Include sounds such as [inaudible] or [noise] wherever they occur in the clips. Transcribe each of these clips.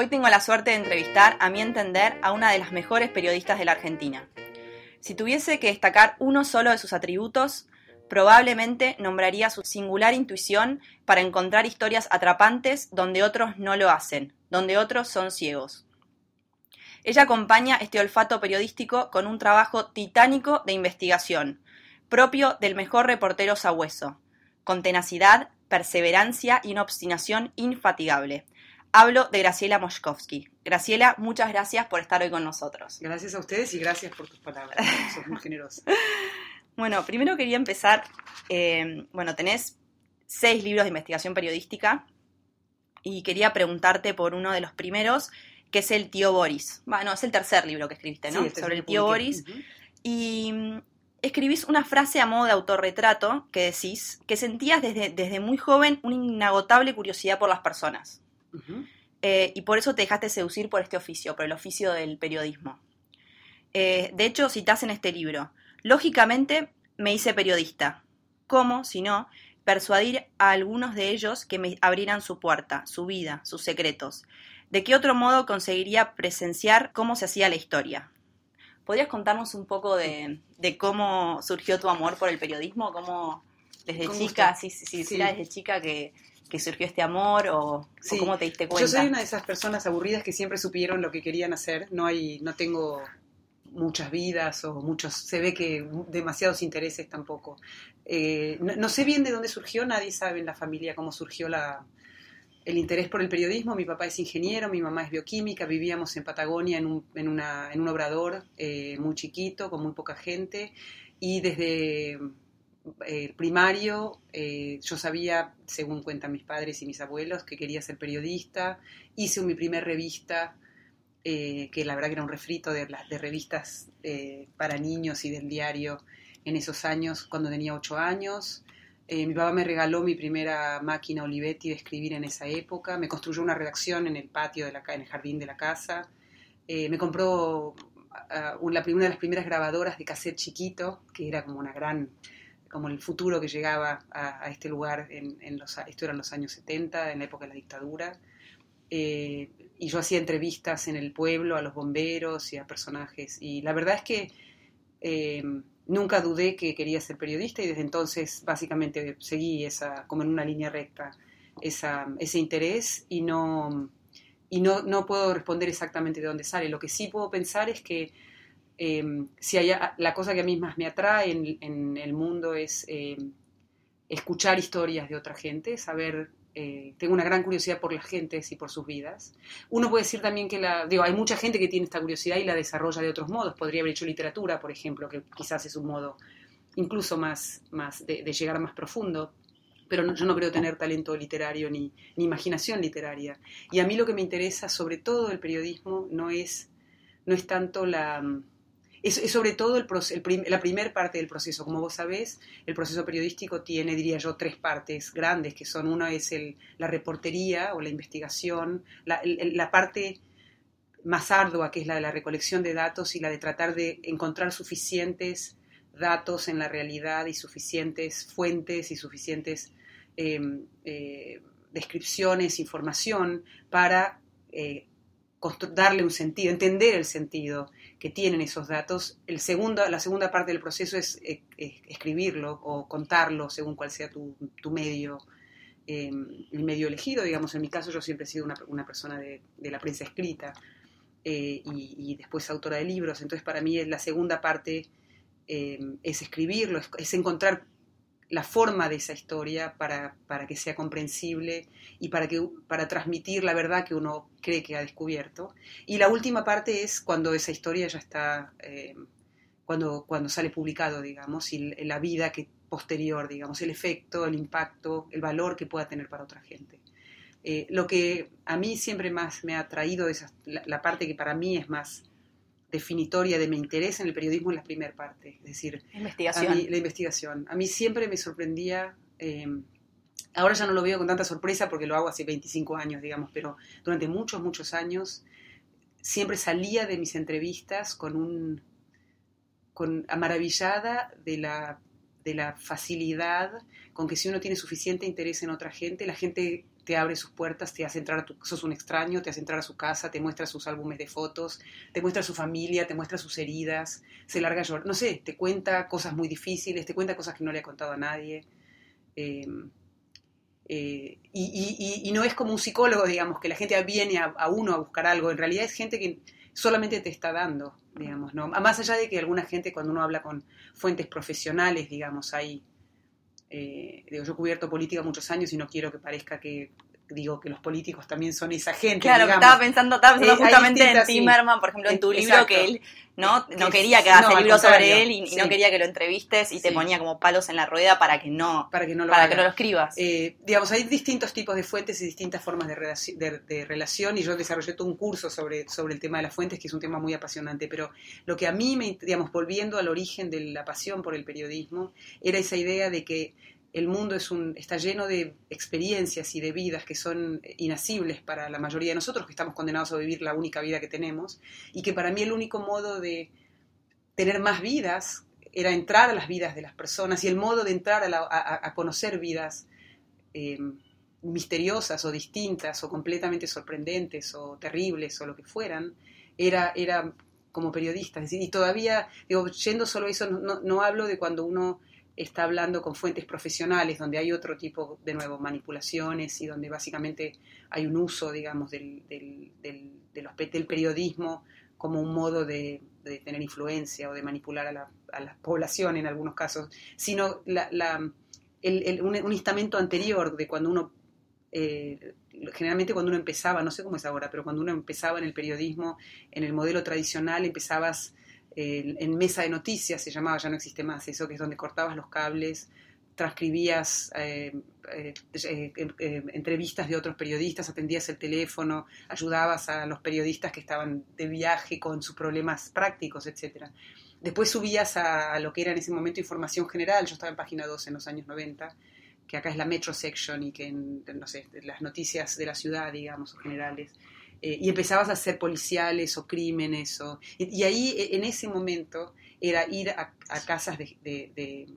Hoy tengo la suerte de entrevistar, a mi entender, a una de las mejores periodistas de la Argentina. Si tuviese que destacar uno solo de sus atributos, probablemente nombraría su singular intuición para encontrar historias atrapantes donde otros no lo hacen, donde otros son ciegos. Ella acompaña este olfato periodístico con un trabajo titánico de investigación, propio del mejor reportero sabueso, con tenacidad, perseverancia y una obstinación infatigable. Hablo de Graciela Moshkovsky. Graciela, muchas gracias por estar hoy con nosotros. Gracias a ustedes y gracias por tus palabras. [laughs] Sos muy generosa. bueno, primero quería empezar. Eh, bueno, tenés seis libros de investigación periodística y quería preguntarte por uno de los primeros, que es El tío Boris. Bueno, es el tercer libro que escribiste, ¿no? Sobre el tío Boris. Y mm, escribís una frase a modo de autorretrato que decís que sentías desde, desde muy joven una inagotable curiosidad por las personas. Eh, y por eso te dejaste seducir por este oficio, por el oficio del periodismo. Eh, de hecho, citás en este libro, lógicamente me hice periodista. ¿Cómo, si no, persuadir a algunos de ellos que me abrieran su puerta, su vida, sus secretos? ¿De qué otro modo conseguiría presenciar cómo se hacía la historia? ¿Podrías contarnos un poco de, cómo surgió tu amor por el periodismo? ¿Cómo desde chica, si, si, desde chica que, que surgió este amor o, cómo te diste cuenta? Yo soy una de esas personas aburridas que siempre supieron lo que querían hacer. No hay, no tengo muchas vidas o muchos, se ve que demasiados intereses tampoco. Eh, no, sé bien de dónde surgió, nadie sabe en la familia cómo surgió la, el interés por el periodismo. Mi papá es ingeniero, mi mamá es bioquímica, vivíamos en Patagonia en un, en una, en un obrador eh, muy chiquito, con muy poca gente, y desde el primario, eh, yo sabía, según cuentan mis padres y mis abuelos, que quería ser periodista. Hice mi primer revista, eh, que la verdad que era un refrito de, de revistas eh, para niños y del diario en esos años, cuando tenía ocho años. mi papá me regaló mi primera máquina Olivetti de escribir en esa época. Me construyó una redacción en el patio, de la, en el jardín de la casa. me compró uh, una de las primeras grabadoras de cassette chiquito, que era como una gran como el futuro que llegaba a, este lugar, en, los, esto eran los años 70, en la época de la dictadura, eh, y yo hacía entrevistas en el pueblo a los bomberos y a personajes, y la verdad es que eh, nunca dudé que quería ser periodista y desde entonces básicamente seguí esa, como en una línea recta, esa, ese interés y no... Y no, no puedo responder exactamente de dónde sale. Lo que sí puedo pensar es que Em, si hay, la cosa que a mí más me atrae en, el mundo es em, escuchar historias de otra gente, saber, eh, tengo una gran curiosidad por las gentes y por sus vidas. Uno puede decir también que digo, hay mucha gente que tiene esta curiosidad y la desarrolla de otros modos. Podría haber hecho literatura, por ejemplo, que quizás es un modo incluso más, más de, llegar más profundo pero yo no creo tener talento literario ni, ni, imaginación literaria. Y a mí lo que me interesa, sobre todo del periodismo, no es, no es tanto la, es, sobre todo el, la primera parte del proceso. Como vos sabés, el proceso periodístico tiene, diría yo, tres partes grandes, que son una es el, la reportería o la investigación, la, la parte más ardua, que es la de la recolección de datos y la de tratar de encontrar suficientes datos en la realidad y suficientes fuentes y suficientes em, eh, descripciones, información para eh, darle un sentido, entender el sentido que tienen esos datos. El segundo, la segunda parte del proceso es, eh, escribirlo o contarlo según cuál sea tu, medio, em, el medio elegido. Digamos, en mi caso yo siempre he sido una, persona de, la prensa escrita eh, y, después autora de libros. Entonces para mí la segunda parte em, es escribirlo, es encontrar la forma de esa historia para, que sea comprensible y para, que, para transmitir la verdad que uno cree que ha descubierto. Y la última parte es cuando esa historia ya está, eh, cuando, cuando sale publicado, digamos, y la vida que posterior, digamos, el efecto, el impacto, el valor que pueda tener para otra gente. Eh, lo que a mí siempre más me ha traído, esa, la parte que para mí es más definitoria de mi interés en el periodismo en la primera parte, es decir, investigación. la investigación. A mí siempre me sorprendía, em, ahora ya no lo veo con tanta sorpresa porque lo hago hace 25 años, digamos, pero durante muchos, muchos años siempre salía de mis entrevistas con un, con maravillada de la, de la facilidad con que si uno tiene suficiente interés en otra gente, la gente te abre sus puertas, te hace entrar a tu, sos un extraño, te hace entrar a su casa, te muestra sus álbumes de fotos, te muestra su familia, te muestra sus heridas, se larga a llorar, no sé, te cuenta cosas muy difíciles, te cuenta cosas que no le ha contado a nadie. Eh, eh, y, no es como un psicólogo, digamos, que la gente viene a, uno a buscar algo, en realidad es gente que solamente te está dando, digamos, ¿no? Más allá de que alguna gente cuando uno habla con fuentes profesionales, digamos, hay, eh, digo, yo he cubierto política muchos años y no quiero que parezca que digo que los políticos también son esa gente. Claro, estaba pensando, estaba pensando eh, justamente en Timerman, por ejemplo, en tu libro, que él no, no quería que hagas el libro sobre él y, no quería que lo entrevistes y te ponía como palos en la rueda para que no, para que no lo, para que no lo escribas. Eh, digamos, hay distintos tipos de fuentes y distintas formas de, de, relación y yo desarrollé todo un curso sobre, sobre el tema de las fuentes, que es un tema muy apasionante, pero lo que a mí, me, digamos, volviendo al origen de la pasión por el periodismo, era esa idea de que el mundo es un, está lleno de experiencias y de vidas que son inasibles para la mayoría de nosotros, que estamos condenados a vivir la única vida que tenemos, y que para mí el único modo de tener más vidas era entrar a las vidas de las personas, y el modo de entrar a, conocer vidas em, misteriosas o distintas o completamente sorprendentes o terribles o lo que fueran, era, era como periodista. Y todavía, digo, yendo solo a eso, no hablo de cuando uno está hablando con fuentes profesionales, donde hay otro tipo, de nuevo, manipulaciones y donde básicamente hay un uso, digamos, del, del, del, periodismo como un modo de, tener influencia o de manipular a la, población en algunos casos, sino la, el, un, instamento anterior de cuando uno, eh, generalmente cuando uno empezaba, no sé cómo es ahora, pero cuando uno empezaba en el periodismo, en el modelo tradicional, empezabas en mesa de noticias se llamaba, ya no existe más eso, que es donde cortabas los cables, transcribías eh, eh, eh, entrevistas de otros periodistas, atendías el teléfono, ayudabas a los periodistas que estaban de viaje con sus problemas prácticos, etc. Después subías a, lo que era en ese momento información general, yo estaba en página 2 en los años 90, que acá es la Metro Section y que en, no sé, las noticias de la ciudad, digamos, generales. Eh, y empezabas a hacer policiales o crímenes. O, y, ahí, e, en ese momento, era ir a, casas de,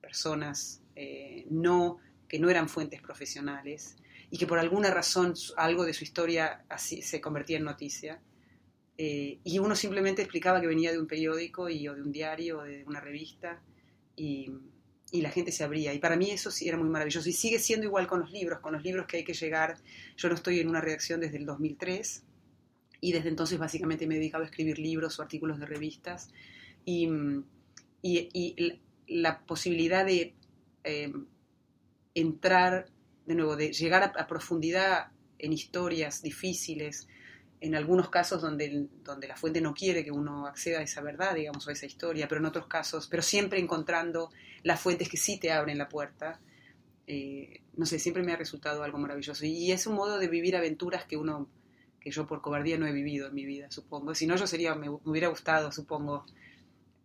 personas eh, no, que no eran fuentes profesionales y que por alguna razón algo de su historia así se convertía en noticia. Eh, y uno simplemente explicaba que venía de un periódico o de un diario o de una revista y, y la gente se abría. Y para mí eso sí era muy maravilloso. Y sigue siendo igual con los libros, con los libros que hay que llegar. Yo no estoy en una redacción desde el 2003 y desde entonces básicamente me he dedicado a escribir libros o artículos de revistas. Y, y, la posibilidad de eh, entrar, de nuevo, de llegar a, a profundidad en historias difíciles, en algunos casos donde, donde la fuente no quiere que uno acceda a esa verdad, digamos, o a esa historia, pero en otros casos, pero siempre encontrando las fuentes que sí te abren la puerta. Eh, no sé, siempre me ha resultado algo maravilloso. Y, es un modo de vivir aventuras que uno, que yo por cobardía no he vivido en mi vida, supongo. Si no, yo sería, me, hubiera gustado, supongo,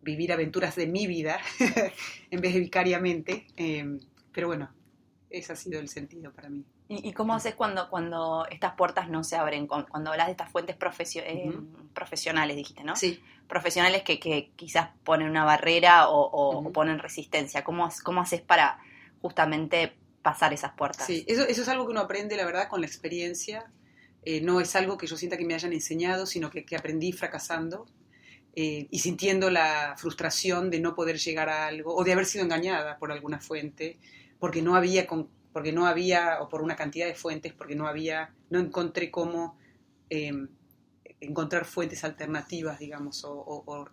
vivir aventuras de mi vida [laughs] en vez de vicariamente. Eh, pero bueno, ese ha sido el sentido para mí. ¿Y, cómo haces cuando, cuando estas puertas no se abren? Cuando hablas de estas fuentes eh, profesionales, dijiste, ¿no? Sí. Profesionales que, que quizás ponen una barrera o, ponen resistencia. ¿Cómo, ¿Cómo haces para justamente pasar esas puertas? Sí, eso, eso es algo que uno aprende, la verdad, con la experiencia. Eh, no es algo que yo sienta que me hayan enseñado, sino que, que aprendí fracasando eh, y sintiendo la frustración de no poder llegar a algo o de haber sido engañada por alguna fuente porque no había con, porque no había, o por una cantidad de fuentes, porque no había, no encontré cómo em, encontrar fuentes alternativas, digamos, o,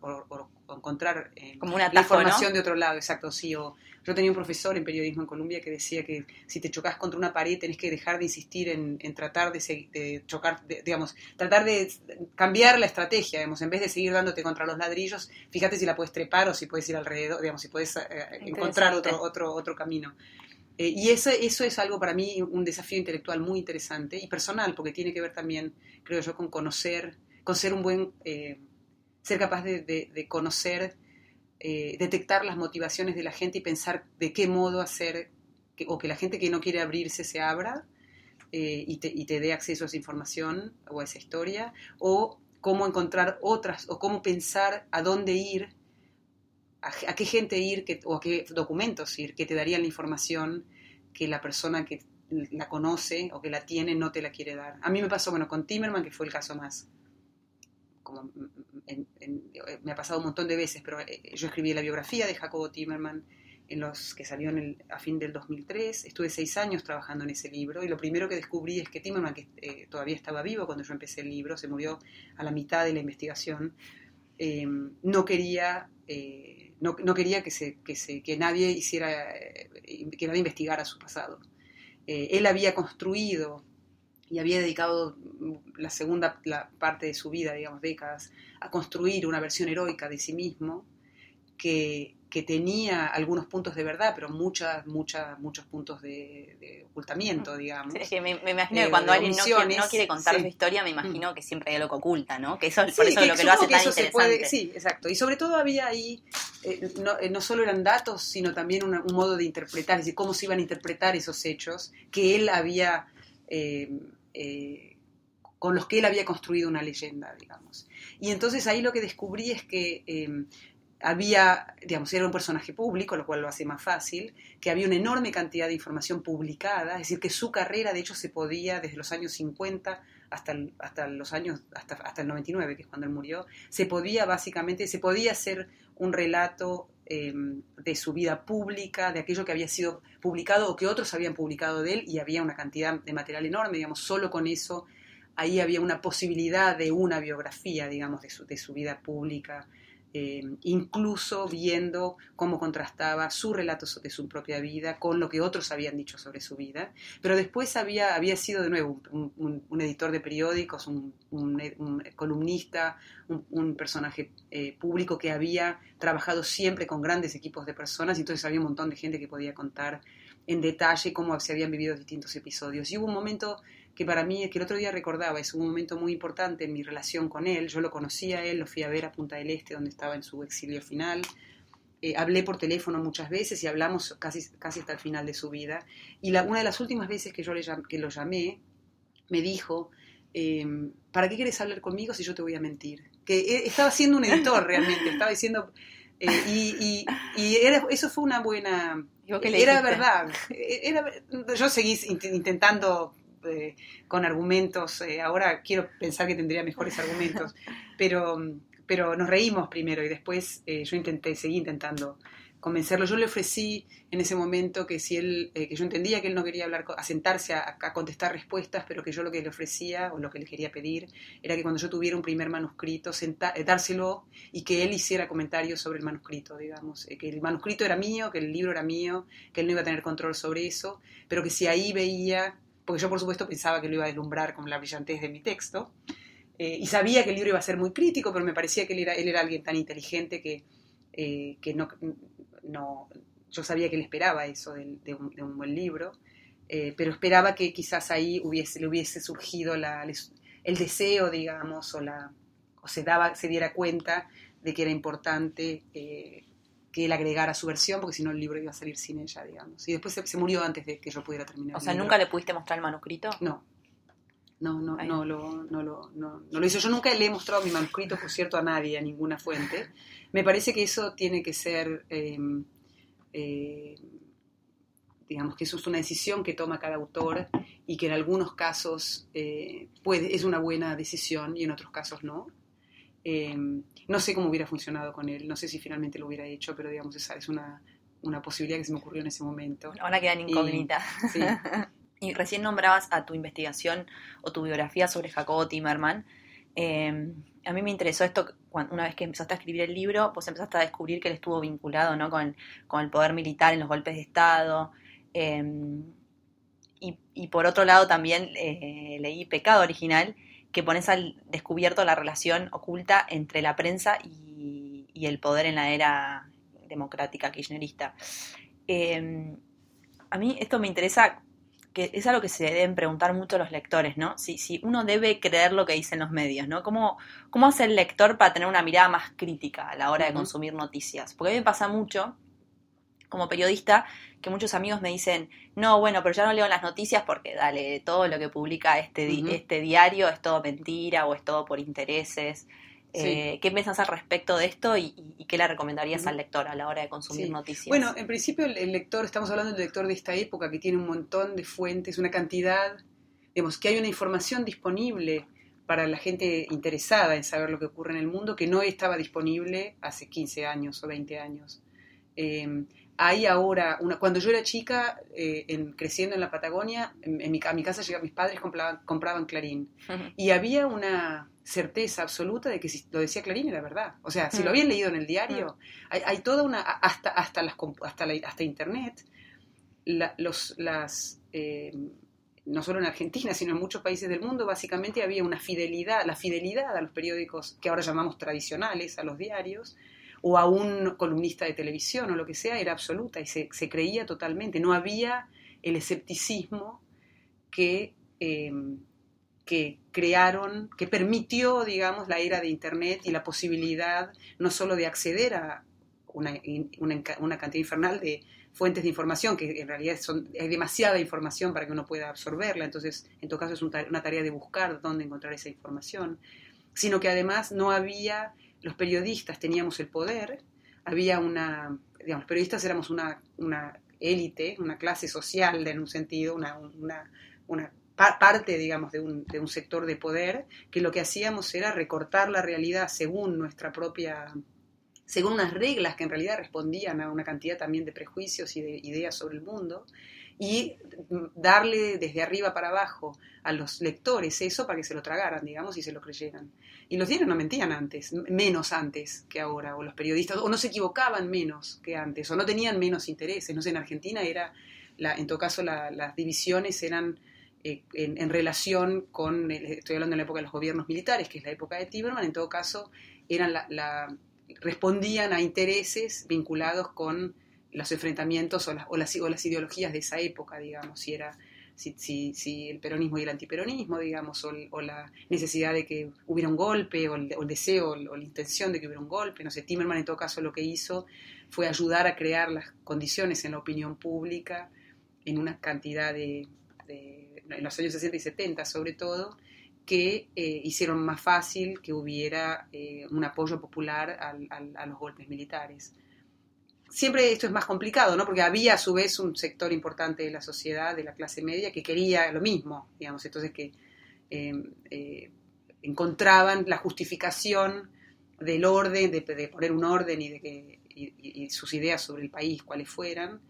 encontrar em, Como una la información de otro lado, exacto, sí. yo tenía un profesor en periodismo en Colombia que decía que si te chocas contra una pared tenés que dejar de insistir en, tratar de, chocar, digamos, tratar de cambiar la estrategia, digamos, en vez de seguir dándote contra los ladrillos, fíjate si la puedes trepar o si puedes ir alrededor, digamos, si puedes eh, encontrar otro, otro, otro camino. Eh, y eso, eso es algo para mí, un desafío intelectual muy interesante y personal, porque tiene que ver también, creo yo, con conocer, con ser un buen, eh, ser capaz de, conocer, eh, detectar las motivaciones de la gente y pensar de qué modo hacer, o que la gente que no quiere abrirse se abra y te, y, te, dé acceso a esa información o a esa historia, o cómo encontrar otras, o cómo pensar a dónde ir a, qué gente ir o a qué documentos ir que te darían la información que la persona que la conoce o que la tiene no te la quiere dar. A mí me pasó, bueno, con Timerman, que fue el caso más, como me ha pasado un montón de veces, pero eh, yo escribí la biografía de Jacobo Timerman en los que salió a fin del 2003. Estuve seis años trabajando en ese libro y lo primero que descubrí es que Timerman, que eh, todavía estaba vivo cuando yo empecé el libro, se murió a la mitad de la investigación, eh, no quería... no, quería que, se, que, se, que nadie hiciera, que nadie investigara su pasado. él había construido y había dedicado la segunda parte de su vida, digamos, décadas, a construir una versión heroica de sí mismo que, que tenía algunos puntos de verdad, pero muchas, muchas, muchos puntos de, ocultamiento, digamos. es que me, imagino que eh, cuando alguien no quiere, no quiere, contar su historia, me imagino mm. que siempre hay algo que oculta, ¿no? Que eso, por eso es lo que lo hace tan interesante. sí, exacto. Y sobre todo había ahí, eh, no, eh, no, solo eran datos, sino también un modo de interpretar, es decir, cómo se iban a interpretar esos hechos que él había... Con los que él había construido una leyenda, digamos. Y entonces ahí lo que descubrí es que eh, había, digamos, era un personaje público, lo cual lo hace más fácil, que había una enorme cantidad de información publicada, es decir, que su carrera de hecho se podía desde los años 50 hasta, hasta los años, hasta, hasta el 99, que es cuando él murió, se podía básicamente, se podía hacer un relato em, de su vida pública, de aquello que había sido publicado o que otros habían publicado de él y había una cantidad de material enorme, digamos, solo con eso ahí había una posibilidad de una biografía, digamos, de su, de su vida pública eh, incluso viendo cómo contrastaba su relato de su propia vida con lo que otros habían dicho sobre su vida. Pero después había, sido de nuevo un, editor de periódicos, un, columnista, un, personaje eh, público que había trabajado siempre con grandes equipos de personas, y entonces había un montón de gente que podía contar en detalle cómo se habían vivido distintos episodios. Y hubo un momento que para mí, que el otro día recordaba, es un momento muy importante en mi relación con él. Yo lo conocí a él, lo fui a ver a Punta del Este, donde estaba en su exilio final. Eh, hablé por teléfono muchas veces y hablamos casi, casi hasta el final de su vida. Y la, una de las últimas veces que yo le que lo llamé, me dijo, em, ¿para qué quieres hablar conmigo si yo te voy a mentir? Que eh, estaba siendo un editor [laughs] realmente, estaba diciendo... Eh, y, y, eso fue una buena... Era verdad. Era, yo seguí intentando con argumentos. Eh, ahora quiero pensar que tendría mejores argumentos, [laughs] pero, pero nos reímos primero y después eh, yo intenté, seguí intentando convencerlo. Yo le ofrecí en ese momento que si él, eh, que yo entendía que él no quería hablar, a sentarse a, contestar respuestas, pero que yo lo que le ofrecía o lo que le quería pedir era que cuando yo tuviera un primer manuscrito, dárselo y que él hiciera comentarios sobre el manuscrito, digamos, que el manuscrito era mío, que el libro era mío, que él no iba a tener control sobre eso, pero que si ahí veía porque yo por supuesto pensaba que lo iba a deslumbrar con la brillantez de mi texto, eh, y sabía que el libro iba a ser muy crítico, pero me parecía que él era, él era alguien tan inteligente que, eh, que no, no, yo sabía que él esperaba eso de, un, buen libro, eh, pero esperaba que quizás ahí hubiese, le hubiese surgido el deseo, digamos, o, la, o se, daba, se diera cuenta de que era importante que él agregara su versión, porque si no el libro iba a salir sin ella, digamos. Y después se, murió antes de que yo pudiera terminar. O sea, ¿nunca le pudiste mostrar el manuscrito? No. No, no, no lo, no, lo, no, lo hizo. Yo nunca le he mostrado mi manuscrito, por cierto, a nadie, a ninguna fuente. Me parece que eso tiene que ser, em, eh, digamos, que eso es una decisión que toma cada autor y que en algunos casos eh, puede, es una buena decisión y en otros casos no. Em, no sé cómo hubiera funcionado con él, no sé si finalmente lo hubiera hecho, pero digamos, esa es una, posibilidad que se me ocurrió en ese momento. Ahora queda en incógnita. [laughs] Y, recién nombrabas a tu investigación o tu biografía sobre Jacobo Timerman. Em, a mí me interesó esto cuando, una vez que empezaste a escribir el libro, pues empezaste a descubrir que él estuvo vinculado ¿no? con, el poder militar en los golpes de Estado. Em, y, por otro lado también eh, leí Pecado Original, que pones al descubierto la relación oculta entre la prensa y, el poder en la era democrática kirchnerista. Em, a mí esto me interesa, que es algo que se deben preguntar mucho los lectores, ¿no? Si, si uno debe creer lo que dicen los medios, ¿no? ¿Cómo, ¿Cómo hace el lector para tener una mirada más crítica a la hora de consumir noticias? Porque a mí me pasa mucho como periodista que muchos amigos me dicen, no, bueno, pero ya no leo las noticias porque, dale, todo lo que publica este, este diario es todo mentira o es todo por intereses. Eh, ¿Qué piensas al respecto de esto y, qué le recomendarías al lector a la hora de consumir noticias? Bueno, en principio el, lector, estamos hablando del lector de esta época que tiene un montón de fuentes, una cantidad, digamos, que hay una información disponible para la gente interesada en saber lo que ocurre en el mundo que no estaba disponible hace 15 años o 20 años. Eh, hay ahora, una, cuando yo era chica, eh, en, creciendo en la Patagonia, en, mi, a mi casa llegaban mis padres compraban, compraban Clarín. Y había una certeza absoluta de que si lo decía Clarín era verdad. O sea, si lo habían leído en el diario, hay, toda una, hasta, hasta, las, hasta, hasta Internet, los, las, eh, no solo en Argentina, sino en muchos países del mundo, básicamente había una fidelidad, la fidelidad a los periódicos que ahora llamamos tradicionales, a los diarios, o a un columnista de televisión o lo que sea, era absoluta y se, creía totalmente. No había el escepticismo que, em, que crearon, que permitió, digamos, la era de Internet y la posibilidad no solo de acceder a una, una, cantidad infernal de fuentes de información, que en realidad son, hay demasiada información para que uno pueda absorberla, entonces en todo caso es una tarea de buscar dónde encontrar esa información, sino que además no había los periodistas teníamos el poder, había una, digamos, los periodistas éramos una, una élite, una clase social en un sentido, una, una, parte, digamos, de un, de un, sector de poder, que lo que hacíamos era recortar la realidad según nuestra propia, según unas reglas que en realidad respondían a una cantidad también de prejuicios y de ideas sobre el mundo, y darle desde arriba para abajo a los lectores eso para que se lo tragaran, digamos, y se lo creyeran. Y los diarios no mentían antes, menos antes que ahora, o los periodistas, o no se equivocaban menos que antes, o no tenían menos intereses. No sé, en Argentina era, la, en todo caso, las divisiones eran eh, en, relación con, estoy hablando de la época de los gobiernos militares, que es la época de Tiberman, en todo caso, eran la, respondían a intereses vinculados con los enfrentamientos o las, o las, o las ideologías de esa época, digamos, si era si, si, si, el peronismo y el antiperonismo, digamos, o, la necesidad de que hubiera un golpe, o el, deseo, o la intención de que hubiera un golpe. No sé, Timerman en todo caso lo que hizo fue ayudar a crear las condiciones en la opinión pública en una cantidad de, en los años 60 y 70 sobre todo, que eh, hicieron más fácil que hubiera eh, un apoyo popular a los golpes militares siempre esto es más complicado, ¿no? Porque había a su vez un sector importante de la sociedad, de la clase media, que quería lo mismo, digamos, entonces que em, eh, encontraban la justificación del orden, de, poner un orden y de que y, sus ideas sobre el país, cuáles fueran,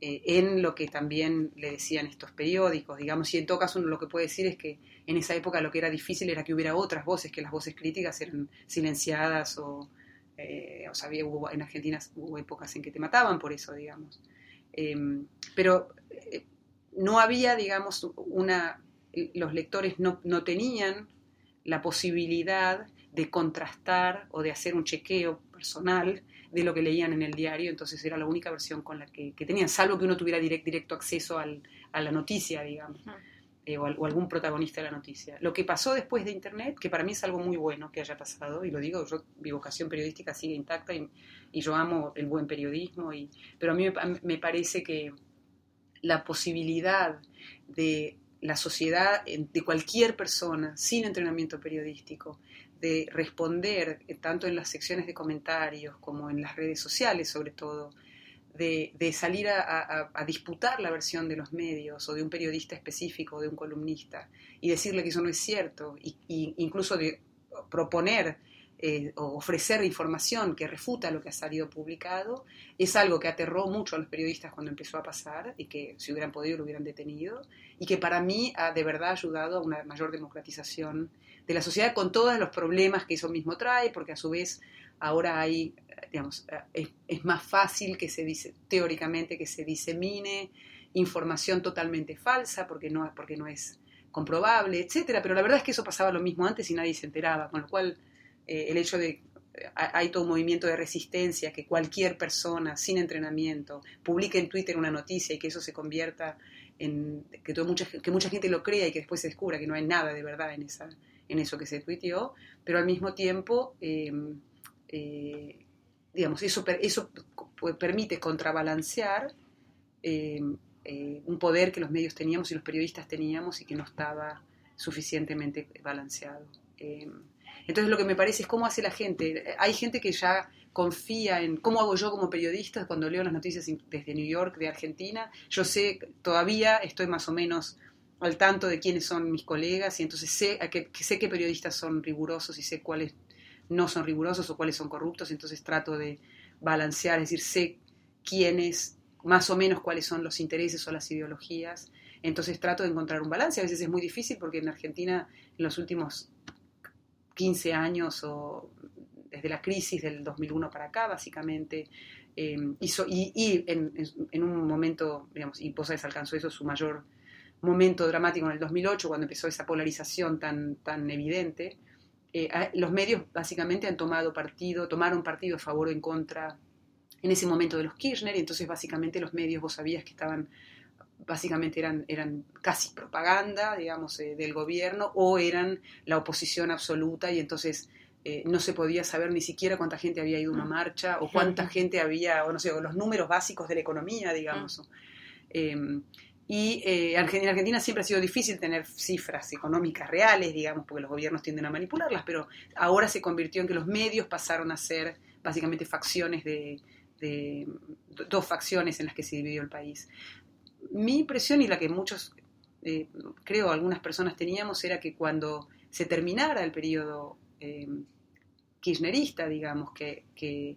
eh, en lo que también le decían estos periódicos, digamos, y en todo caso uno lo que puede decir es que en esa época lo que era difícil era que hubiera otras voces, que las voces críticas eran silenciadas o, eh, o sea, hubo, en Argentina hubo épocas en que te mataban por eso, digamos. Em, pero eh, no había, digamos, una, los lectores no, no, tenían la posibilidad de contrastar o de hacer un chequeo personal de lo que leían en el diario, entonces era la única versión con la que, tenían, salvo que uno tuviera directo acceso al, a la noticia, digamos. O, algún protagonista de la noticia. Lo que pasó después de Internet, que para mí es algo muy bueno que haya pasado, y lo digo, yo, mi vocación periodística sigue intacta y, yo amo el buen periodismo, y, pero a mí me, parece que la posibilidad de la sociedad, de cualquier persona sin entrenamiento periodístico, de responder eh, tanto en las secciones de comentarios como en las redes sociales sobre todo, de, salir a, disputar la versión de los medios o de un periodista específico o de un columnista y decirle que eso no es cierto, y, incluso de proponer eh, o ofrecer información que refuta lo que ha salido publicado, es algo que aterró mucho a los periodistas cuando empezó a pasar y que si hubieran podido lo hubieran detenido, y que para mí ha de verdad ayudado a una mayor democratización de la sociedad con todos los problemas que eso mismo trae, porque a su vez ahora hay digamos, eh, es, más fácil que se dice, teóricamente, que se disemine información totalmente falsa porque no, porque no es comprobable, etcétera, pero la verdad es que eso pasaba lo mismo antes y nadie se enteraba, con lo cual eh, el hecho de eh, hay todo un movimiento de resistencia, que cualquier persona sin entrenamiento publique en Twitter una noticia y que eso se convierta en que, mucha, que mucha gente lo crea y que después se descubra que no hay nada de verdad en, esa, en eso que se tuiteó, pero al mismo tiempo digamos, eso, eso permite contrabalancear eh, eh, un poder que los medios teníamos y los periodistas teníamos y que no estaba suficientemente balanceado. Eh, Entonces lo que me parece es cómo hace la gente. Hay gente que ya confía en cómo hago yo como periodista cuando leo las noticias desde New York, de Argentina. Yo sé, todavía estoy más o menos al tanto de quiénes son mis colegas y entonces sé, que, sé qué periodistas son rigurosos y sé cuáles no son rigurosos o cuáles son corruptos, entonces trato de balancear, es decir, sé quiénes, más o menos cuáles son los intereses o las ideologías, entonces trato de encontrar un balance, a veces es muy difícil porque en Argentina en los últimos 15 años o desde la crisis del 2001 para acá, básicamente, eh, hizo, y, en, un momento, digamos, y Posades alcanzó eso, su mayor momento dramático en el 2008, cuando empezó esa polarización tan, tan evidente, eh, los medios básicamente han tomado partido, tomaron partido a favor o en contra en ese momento de los Kirchner, y entonces básicamente los medios, vos sabías que estaban, básicamente eran, eran casi propaganda, digamos, eh, del gobierno, o eran la oposición absoluta, y entonces eh, no se podía saber ni siquiera cuánta gente había ido a una mm. marcha, o cuánta gente había, o no sé, los números básicos de la economía, digamos. Mm. Y eh, en Argentina siempre ha sido difícil tener cifras económicas reales, digamos, porque los gobiernos tienden a manipularlas, pero ahora se convirtió en que los medios pasaron a ser básicamente facciones de, dos facciones en las que se dividió el país. Mi impresión y la que muchos, eh, creo, algunas personas teníamos era que cuando se terminara el periodo eh, kirchnerista, digamos, que,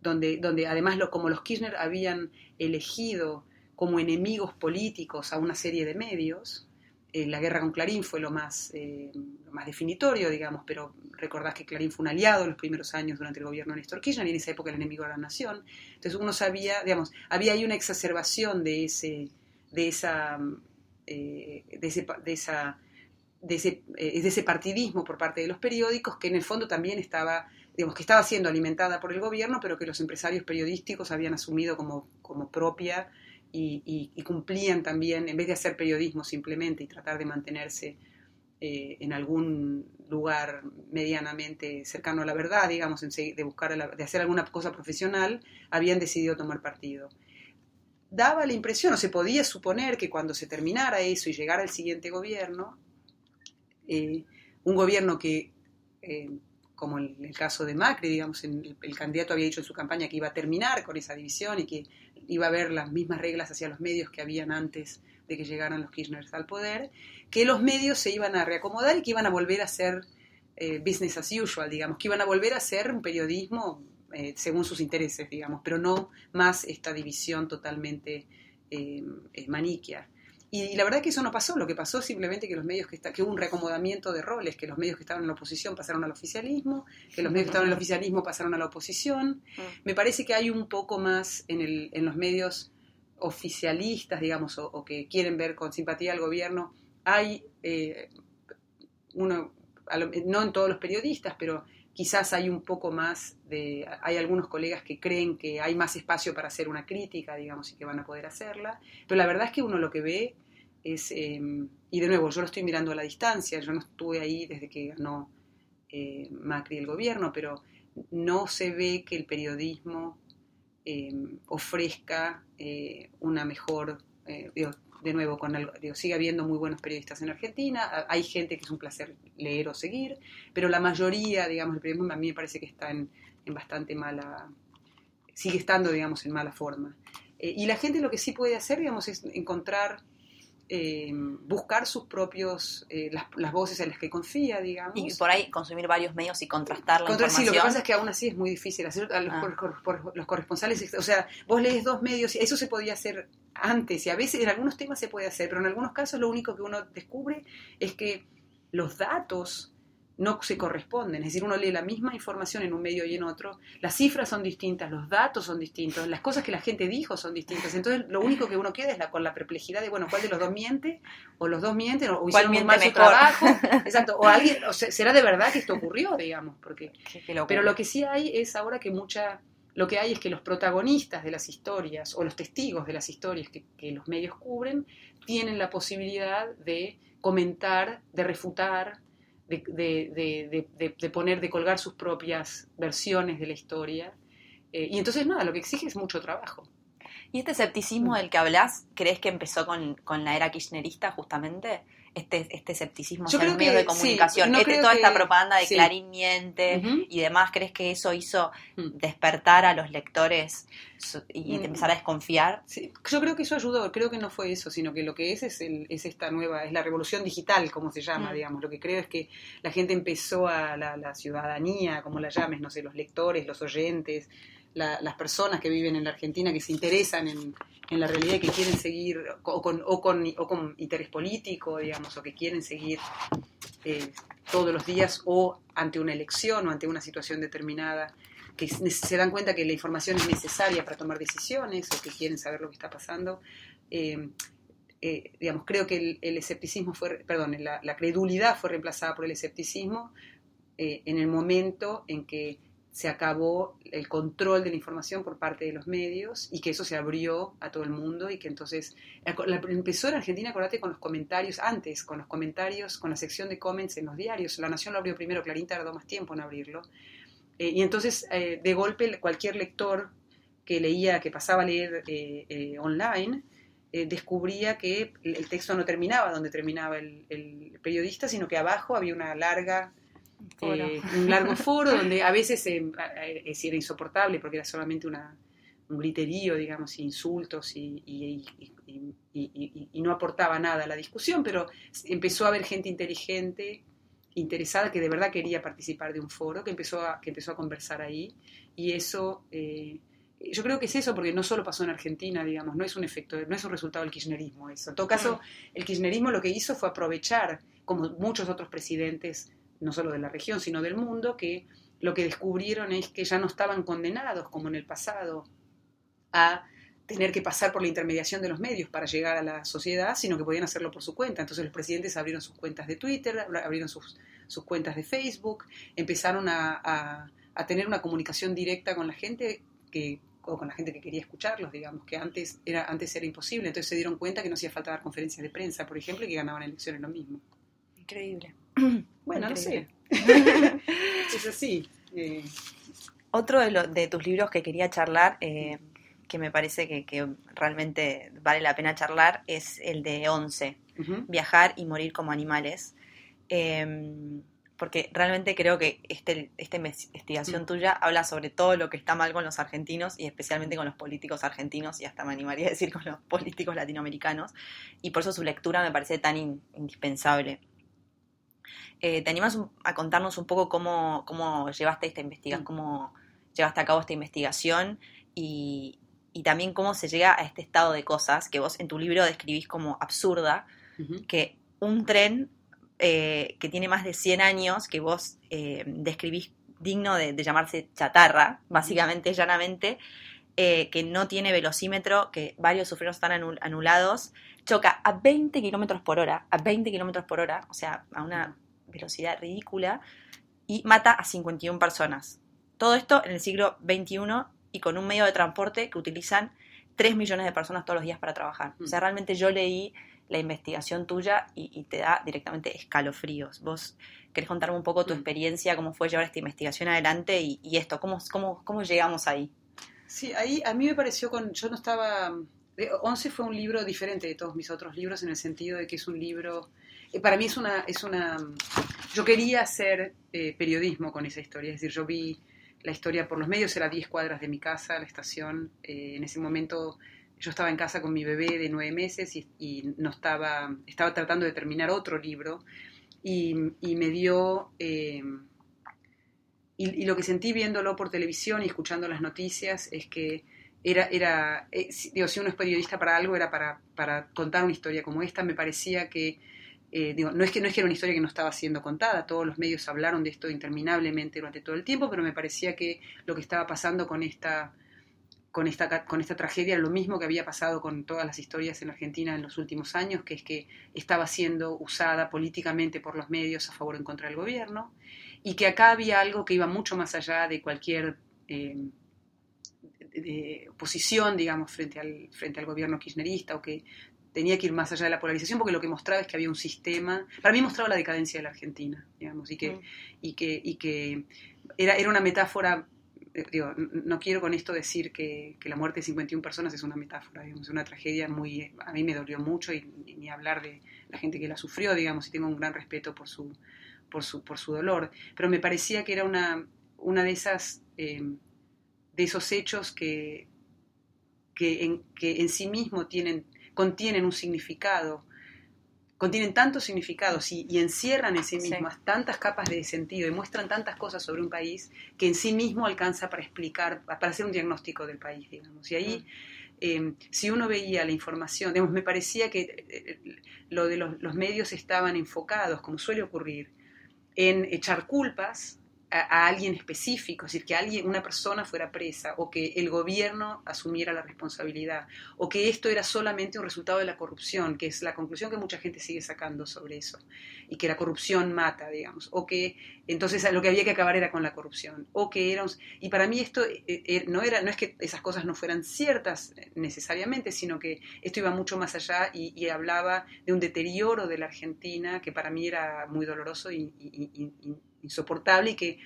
donde, donde además lo, como los Kirchner habían elegido como enemigos políticos a una serie de medios. Eh, la guerra con Clarín fue lo más, eh, más definitorio, digamos, pero recordás que Clarín fue un aliado en los primeros años durante el gobierno de Néstor Kirchner y en esa época el enemigo de la nación. Entonces uno sabía, digamos, había ahí una exacerbación de ese, de esa, eh, de ese, de esa de ese, de ese partidismo por parte de los periódicos, que en el fondo también estaba, digamos, que estaba siendo alimentada por el gobierno, pero que los empresarios periodísticos habían asumido como, como propia y, cumplían también, en vez de hacer periodismo simplemente y tratar de mantenerse eh, en algún lugar medianamente cercano a la verdad, digamos, de, buscar de hacer alguna cosa profesional, habían decidido tomar partido. Daba la impresión, o se podía suponer que cuando se terminara eso y llegara el siguiente gobierno, eh, un gobierno que, eh, como en el caso de Macri, digamos, el, el, candidato había dicho en su campaña que iba a terminar con esa división y que iba a haber las mismas reglas hacia los medios que habían antes de que llegaran los Kirchner al poder, que los medios se iban a reacomodar y que iban a volver a ser eh, business as usual, digamos, que iban a volver a ser un periodismo eh, según sus intereses, digamos, pero no más esta división totalmente eh, maniquea. Y, la verdad es que eso no pasó, lo que pasó es simplemente que los medios que, está, que hubo un reacomodamiento de roles, que los medios que estaban en la oposición pasaron al oficialismo, que los medios que estaban en el oficialismo pasaron a la oposición. Mm. Me parece que hay un poco más en, el, en los medios oficialistas, digamos, o, que quieren ver con simpatía al gobierno, hay eh, uno, no en todos los periodistas, pero quizás hay un poco más de, hay algunos colegas que creen que hay más espacio para hacer una crítica, digamos, y que van a poder hacerla, pero la verdad es que uno lo que ve es, em, y de nuevo, yo lo estoy mirando a la distancia, yo no estuve ahí desde que ganó eh, Macri el gobierno, pero no se ve que el periodismo em, ofrezca eh, una mejor, eh, de nuevo, con sigue habiendo muy buenos periodistas en Argentina, hay gente que es un placer leer o seguir, pero la mayoría, digamos, el periodismo a mí me parece que está en, en bastante mala, sigue estando, digamos, en mala forma. y la gente lo que sí puede hacer, digamos, es encontrar eh, buscar sus propios, eh, las, voces en las que confía, digamos. Y por ahí consumir varios medios y contrastar la información. Sí, lo que pasa es que aún así es muy difícil hacer a los, ah. los, corresponsales, o sea, vos lees dos medios y eso se podía hacer antes y a veces en algunos temas se puede hacer, pero en algunos casos lo único que uno descubre es que los datos no se corresponden. Es decir, uno lee la misma información en un medio y en otro, las cifras son distintas, los datos son distintos, las cosas que la gente dijo son distintas. Entonces, lo único que uno queda es la, con la perplejidad de, bueno, ¿cuál de los dos miente? O los dos mienten, o hicieron mal su trabajo. [laughs] Exacto. O alguien, o será de verdad que esto ocurrió, digamos. porque [laughs] Pero lo que sí hay es ahora que mucha... Lo que hay es que los protagonistas de las historias o los testigos de las historias que, que los medios cubren tienen la posibilidad de comentar, de refutar, de, poner, de colgar sus propias versiones de la historia. Eh, y entonces nada, lo que exige es mucho trabajo. ¿Y este escepticismo Mm. del que hablas, crees que empezó con, con la era kirchnerista justamente? Este, este escepticismo Yo hacia los creo medios que de comunicación, sí, no Este- toda esta propaganda de sí. Clarín miente y demás, ¿crees que eso hizo Mm. despertar a los lectores y Mm. empezar a desconfiar? Sí, yo creo que eso ayudó, creo que no fue eso, sino que lo que es es, el- es esta nueva, es la revolución digital, como se llama, Mm. digamos. Lo que creo es que la gente empezó a la, la ciudadanía, como la llames, no sé, los lectores, los oyentes, la- las personas que viven en la Argentina, que se interesan en, en la realidad que quieren seguir, o con, o con, o con interés político, digamos, o que quieren seguir eh, todos los días o ante una elección o ante una situación determinada que se dan cuenta que la información es necesaria para tomar decisiones o que quieren saber lo que está pasando. Eh, eh, digamos, creo que el escepticismo fue, perdón, la, la credulidad fue reemplazada por el escepticismo eh, en el momento en que se acabó el control de la información por parte de los medios y que eso se abrió a todo el mundo y que entonces la- empezó en Argentina, acordate, con los comentarios, antes, con los comentarios, con la sección de comments en los diarios. La Nación lo abrió primero, Clarín tardó más tiempo en abrirlo. Eh, y entonces, eh, de golpe, cualquier lector que leía, que pasaba a leer eh, eh, online, descubría que el, texto no terminaba donde terminaba el, periodista, sino que abajo había una larga. Eh, un largo foro donde a veces eh, eh, eh, era insoportable porque era solamente una, un griterío, digamos, insultos y, y- y- y- y- y- y no aportaba nada a la discusión, pero empezó a haber gente inteligente, interesada, que de verdad quería participar de un foro, que empezó a, que empezó a conversar ahí, y eso, eh, yo creo que es eso, porque no solo pasó en Argentina, digamos, no es un efecto, no es un resultado del kirchnerismo eso. En todo caso, el kirchnerismo lo que hizo fue aprovechar, como muchos otros presidentes, no solo de la región, sino del mundo, que lo que descubrieron es que ya no estaban condenados, como en el pasado, a tener que pasar por la intermediación de los medios para llegar a la sociedad, sino que podían hacerlo por su cuenta. Entonces los presidentes abrieron sus cuentas de Twitter, abrieron sus, sus cuentas de Facebook, empezaron a, a- tener una comunicación directa con la gente que o con la gente que quería escucharlos, digamos, que antes era, antes era imposible. Entonces se dieron cuenta que no hacía falta dar conferencias de prensa, por ejemplo, y que ganaban elecciones lo mismo. Increíble. [clears throat] Bueno, no sé. [laughs] es así. Eh, Otro de, lo- de tus libros que quería charlar, eh, que me parece que, que realmente vale la pena charlar, es el de 11, ujú. Viajar y morir como animales. Eh, porque realmente creo que este, esta investigación Mm. tuya habla sobre todo lo que está mal con los argentinos y especialmente con los políticos argentinos y hasta me animaría a decir con los políticos latinoamericanos y por eso su lectura me parece tan in- indispensable. Eh, ¿Te animas a contarnos un poco cómo, cómo llevaste esta investigación, Mm. cómo llevaste a cabo esta investigación y, y también cómo se llega a este estado de cosas que vos en tu libro describís como absurda, que un tren eh, que tiene más de 100 años, que vos eh, describís digno de, de llamarse chatarra, básicamente, llanamente, eh, que no tiene velocímetro, que varios sufridos están anul- anulados, choca a 20 kilómetros por hora, a 20 kilómetros por hora, o sea, a una velocidad ridícula, y mata a 51 personas. Todo esto en el siglo XXI y con un medio de transporte que utilizan 3 millones de personas todos los días para trabajar. O sea, realmente yo leí la investigación tuya y, y te da directamente escalofríos. ¿Vos querés contarme un poco tu Mm. experiencia, cómo fue llevar esta investigación adelante y, y esto, cómo, cómo, cómo llegamos ahí? Sí, ahí a mí me pareció con. Yo no estaba. Eh, Once fue un libro diferente de todos mis otros libros en el sentido de que es un libro. eh, para mí es una. Es una yo quería hacer eh, periodismo con esa historia. Es decir, yo vi la historia por los medios, era a 10 cuadras de mi casa, la estación. eh, en ese momento yo estaba en casa con mi bebé de nueve meses y, no estaba. Estaba tratando de terminar otro libro. Y, me dio. eh, y lo que sentí viéndolo por televisión y escuchando las noticias es que era, era eh, digo, si uno es periodista para algo, era para, para contar una historia como esta. Me parecía que, eh, digo, no es que no es que era una historia que no estaba siendo contada, todos los medios hablaron de esto interminablemente durante todo el tiempo, pero me parecía que lo que estaba pasando con esta, con esta, con esta tragedia lo mismo que había pasado con todas las historias en Argentina en los últimos años, que es que estaba siendo usada políticamente por los medios a favor o en contra del gobierno, y que acá había algo que iba mucho más allá de cualquier eh, de- de oposición, digamos, frente al, frente al gobierno kirchnerista, o que tenía que ir más allá de la polarización, porque lo que mostraba es que había un sistema, para mí mostraba la decadencia de la Argentina, digamos, y que, Mm. y que, y que era, era una metáfora eh, digo, no quiero con esto decir que, la muerte de 51 personas es una metáfora, digamos, es una tragedia muy, a mí me dolió mucho y, ni hablar de la gente que la sufrió, digamos, y tengo un gran respeto por su, por su, por su dolor, pero me parecía que era una, una de esas, eh, de esos hechos que, que, en, que en sí mismo tienen, contienen un significado contienen tantos significados y, encierran en sí mismas tantas capas de sentido y muestran tantas cosas sobre un país que en sí mismo alcanza para explicar, para hacer un diagnóstico del país, digamos. Y ahí, mm. eh, si uno veía la información, digamos, me parecía que eh, eh, lo de los medios estaban enfocados, como suele ocurrir, en echar culpas a, alguien específico, es decir, que alguien, una persona fuera presa o que el gobierno asumiera la responsabilidad o que esto era solamente un resultado de la corrupción, que es la conclusión que mucha gente sigue sacando sobre eso y que la corrupción mata, digamos, o que entonces lo que había que acabar era con la corrupción o que era y para mí esto eh, eh, no era no es que esas cosas no fueran ciertas necesariamente, sino que esto iba mucho más allá y, hablaba de un deterioro de la Argentina que para mí era muy doloroso y insoportable y que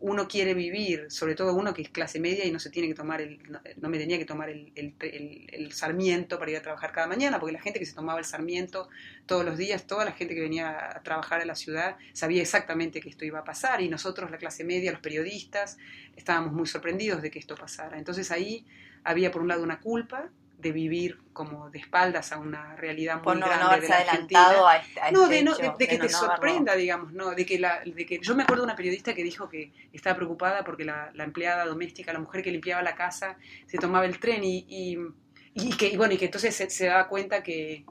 uno quiere vivir, sobre todo uno que es clase media y no se tiene que tomar el, no, me tenía que tomar el, el, sarmiento para ir a trabajar cada mañana, porque la gente que se tomaba el sarmiento todos los días, toda la gente que venía a trabajar a la ciudad sabía exactamente que esto iba a pasar y nosotros, la clase media, los periodistas, estábamos muy sorprendidos de que esto pasara. Entonces ahí había por un lado una culpa de vivir como de espaldas a una realidad muy grande de la Argentina. A este, a no, de, no, de, que te sorprenda, digamos, no, de que la, de que yo me acuerdo de una periodista que dijo que estaba preocupada porque la, la empleada doméstica, la mujer que limpiaba la casa, se tomaba el tren y, y, y que bueno y que entonces se, se daba cuenta que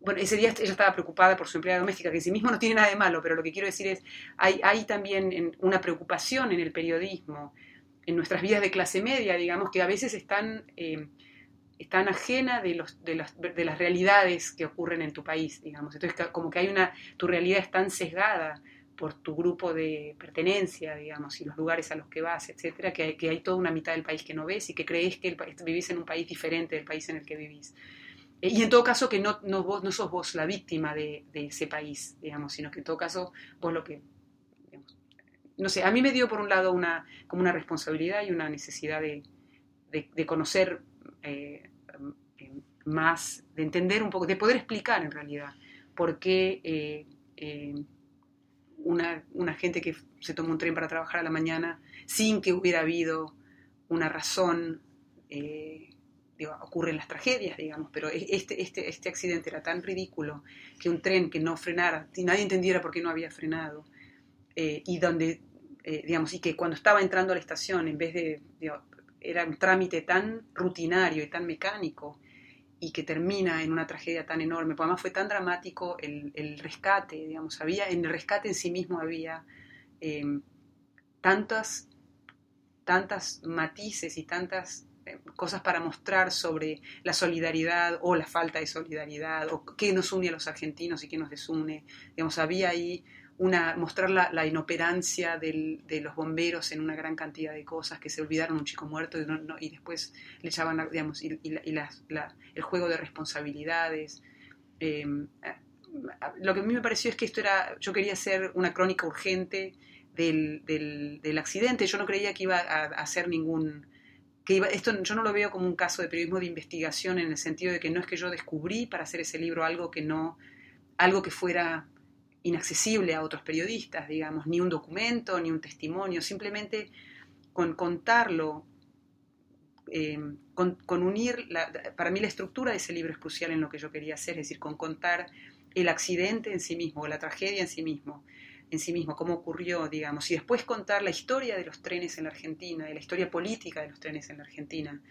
bueno, ese día ella estaba preocupada por su empleada doméstica, que en sí mismo no tiene nada de malo, pero lo que quiero decir es, hay, hay también una preocupación en el periodismo, en nuestras vidas de clase media, digamos, que a veces están eh, tan ajena de, los, de, las, de las realidades que ocurren en tu país, digamos. Entonces, como que hay una, tu realidad es tan sesgada por tu grupo de pertenencia, digamos, y los lugares a los que vas, etcétera, que hay, que hay toda una mitad del país que no ves y que crees que el, vivís en un país diferente del país en el que vivís. Eh, y en todo caso que no, no, vos, no sos vos la víctima de, de, ese país, digamos, sino que en todo caso vos lo que... no sé, a mí me dio por un lado una, como una responsabilidad y una necesidad de, de, conocer eh, más, de entender un poco, de poder explicar en realidad por qué eh, eh, una, gente que se toma un tren para trabajar a la mañana sin que hubiera habido una razón, eh, ocurren las tragedias, digamos, pero este, este, este accidente era tan ridículo que un tren que no frenara, y nadie entendiera por qué no había frenado, y donde, digamos, y que cuando estaba entrando a la estación, en vez de, era un trámite tan rutinario y tan mecánico, y que termina en una tragedia tan enorme. Porque además fue tan dramático el, el rescate, digamos, había, en el rescate en sí mismo había em, tantas, tantas matices y tantas em, cosas para mostrar sobre la solidaridad o la falta de solidaridad, o qué nos une a los argentinos y qué nos desune. Digamos, había ahí una, mostrar la, inoperancia de los bomberos en una gran cantidad de cosas, que se olvidaron un chico muerto y, después le echaban, digamos, y, el juego de responsabilidades. Eh, lo que a mí me pareció es que esto era, yo quería hacer una crónica urgente del, del, accidente, yo no creía que iba a, hacer ningún... Que iba, esto yo no lo veo como un caso de periodismo de investigación en el sentido de que no es que yo descubrí para hacer ese libro algo que no, algo que fuera inaccesible a otros periodistas, digamos, ni un documento, ni un testimonio, simplemente con contarlo, eh, con, unir, para mí la estructura de ese libro es crucial en lo que yo quería hacer, es decir, con contar el accidente en sí mismo, la tragedia en sí mismo, en sí mismo, cómo ocurrió, digamos, y después contar la historia de los trenes en la Argentina, de la historia política de los trenes en la Argentina,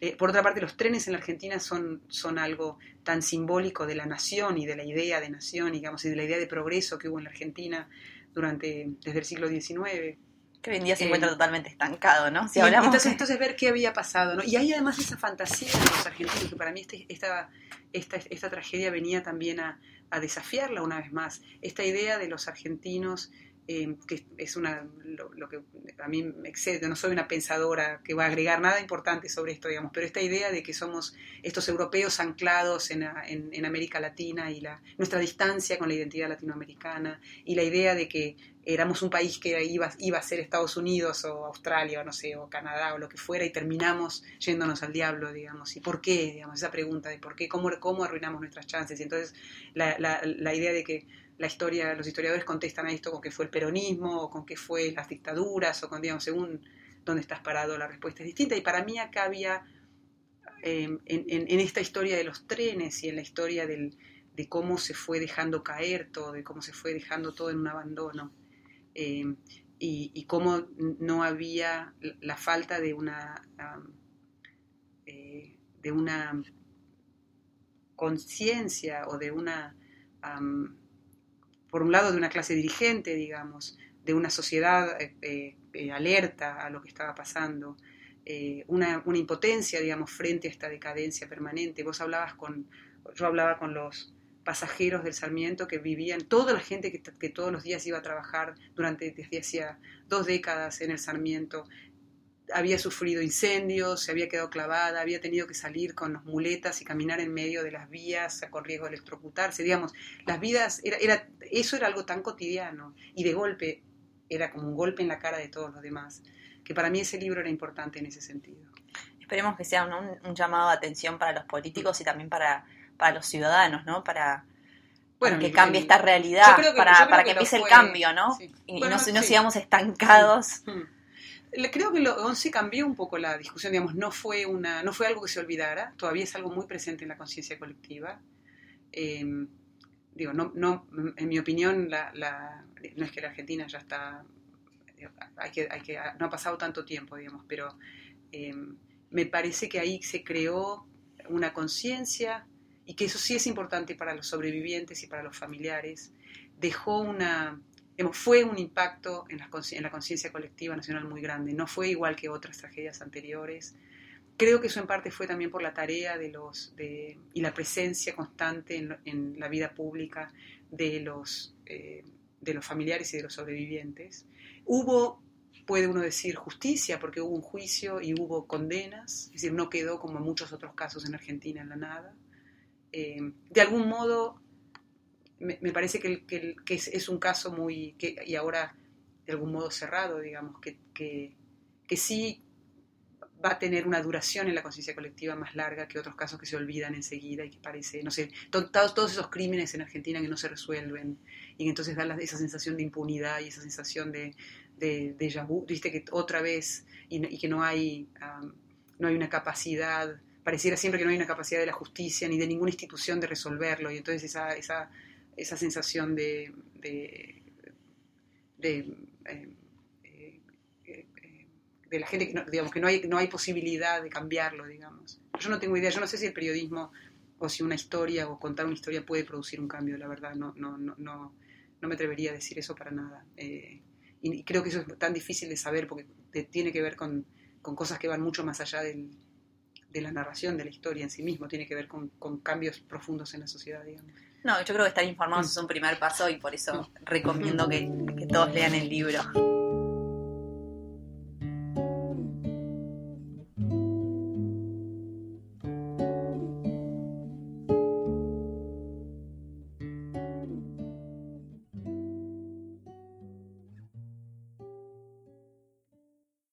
eh, por otra parte, los trenes en la Argentina son, son algo tan simbólico de la nación y de la idea de nación, digamos, y de la idea de progreso que hubo en la Argentina durante, desde el siglo XIX. Que hoy en día se encuentra eh, totalmente estancado, ¿no? Si hablamos entonces, entonces ver qué había pasado, ¿no? Y hay además esa fantasía de los argentinos, que para mí este, esta, esta, esta tragedia venía también a, a, desafiarla una vez más. Esta idea de los argentinos eh, que es una, lo, que a mí me excede, no soy una pensadora que va a agregar nada importante sobre esto, digamos, pero esta idea de que somos estos europeos anclados en, en, América Latina y la, nuestra distancia con la identidad latinoamericana y la idea de que éramos un país que iba, iba a ser Estados Unidos o Australia o no sé, o Canadá o lo que fuera y terminamos yéndonos al diablo, digamos, y por qué, digamos, esa pregunta de por qué, cómo, cómo arruinamos nuestras chances. Y entonces la, la, la idea de que la historia, los historiadores contestan a esto con que fue el peronismo, o con que fue las dictaduras, o con, digamos, según dónde estás parado, la respuesta es distinta. Y para mí acá había, em, en, esta historia de los trenes y en la historia del, de cómo se fue dejando caer todo, de cómo se fue dejando todo en un abandono, em, y, cómo no había la falta de una, eh, de una conciencia o de una por un lado, de una clase dirigente, digamos, de una sociedad eh, eh, eh, alerta a lo que estaba pasando, una, impotencia, digamos, frente a esta decadencia permanente. Vos hablabas con, yo hablaba con los pasajeros del Sarmiento que vivían, toda la gente que, todos los días iba a trabajar durante, desde hacía dos décadas en el Sarmiento, había sufrido incendios, se había quedado clavada, había tenido que salir con muletas y caminar en medio de las vías con riesgo de electrocutarse. Digamos, las vidas, era, eso era algo tan cotidiano y de golpe era como un golpe en la cara de todos los demás, que para mí ese libro era importante en ese sentido. Esperemos que sea un, llamado de atención para los políticos y también para, para los ciudadanos, ¿no? Para, bueno, que cambie esta realidad, para, para que, empiece el cambio, ¿no? Y, no, sigamos estancados. Mm creo que lo, se cambió un poco la discusión, digamos, no fue, una, no fue algo que se olvidara, todavía es algo muy presente en la conciencia colectiva. Em, digo, no, no, en mi opinión, la, la, no es que la Argentina ya está, hay que, hay que, no ha pasado tanto tiempo, digamos, pero em, me parece que ahí se creó una conciencia y que eso sí es importante para los sobrevivientes y para los familiares, dejó una, fue un impacto en la, conciencia colectiva nacional muy grande, no fue igual que otras tragedias anteriores. Creo que eso en parte fue también por la tarea de los, y la presencia constante en, la vida pública de los, eh, de los familiares y de los sobrevivientes. Hubo, puede uno decir, justicia, porque hubo un juicio y hubo condenas, es decir, no quedó como en muchos otros casos en Argentina en la nada. Eh, de algún modo me, parece que, que, es, un caso muy, que, y ahora de algún modo cerrado, digamos, que, que, sí va a tener una duración en la conciencia colectiva más larga que otros casos que se olvidan enseguida y que parece, no sé, todos, esos crímenes en Argentina que no se resuelven y que entonces da esa sensación de impunidad y esa sensación de, de, de viste que otra vez y, que no hay, no hay una capacidad, pareciera siempre que no hay una capacidad de la justicia ni de ninguna institución de resolverlo y entonces esa, esa esa sensación de, de, de, eh, eh, eh, la gente que no, digamos que no hay no hay posibilidad de cambiarlo digamos. Yo no tengo idea yo no sé si el periodismo o si una historia o contar una historia puede producir un cambio la verdad no no no no, no me atrevería a decir eso para nada. Y creo que eso es tan difícil de saber porque tiene que ver con, con cosas que van mucho más allá del, de la narración de la historia en sí mismo tiene que ver con, con cambios profundos en la sociedad digamos no, yo creo que estar informados es un primer paso y por eso recomiendo que, que todos lean el libro.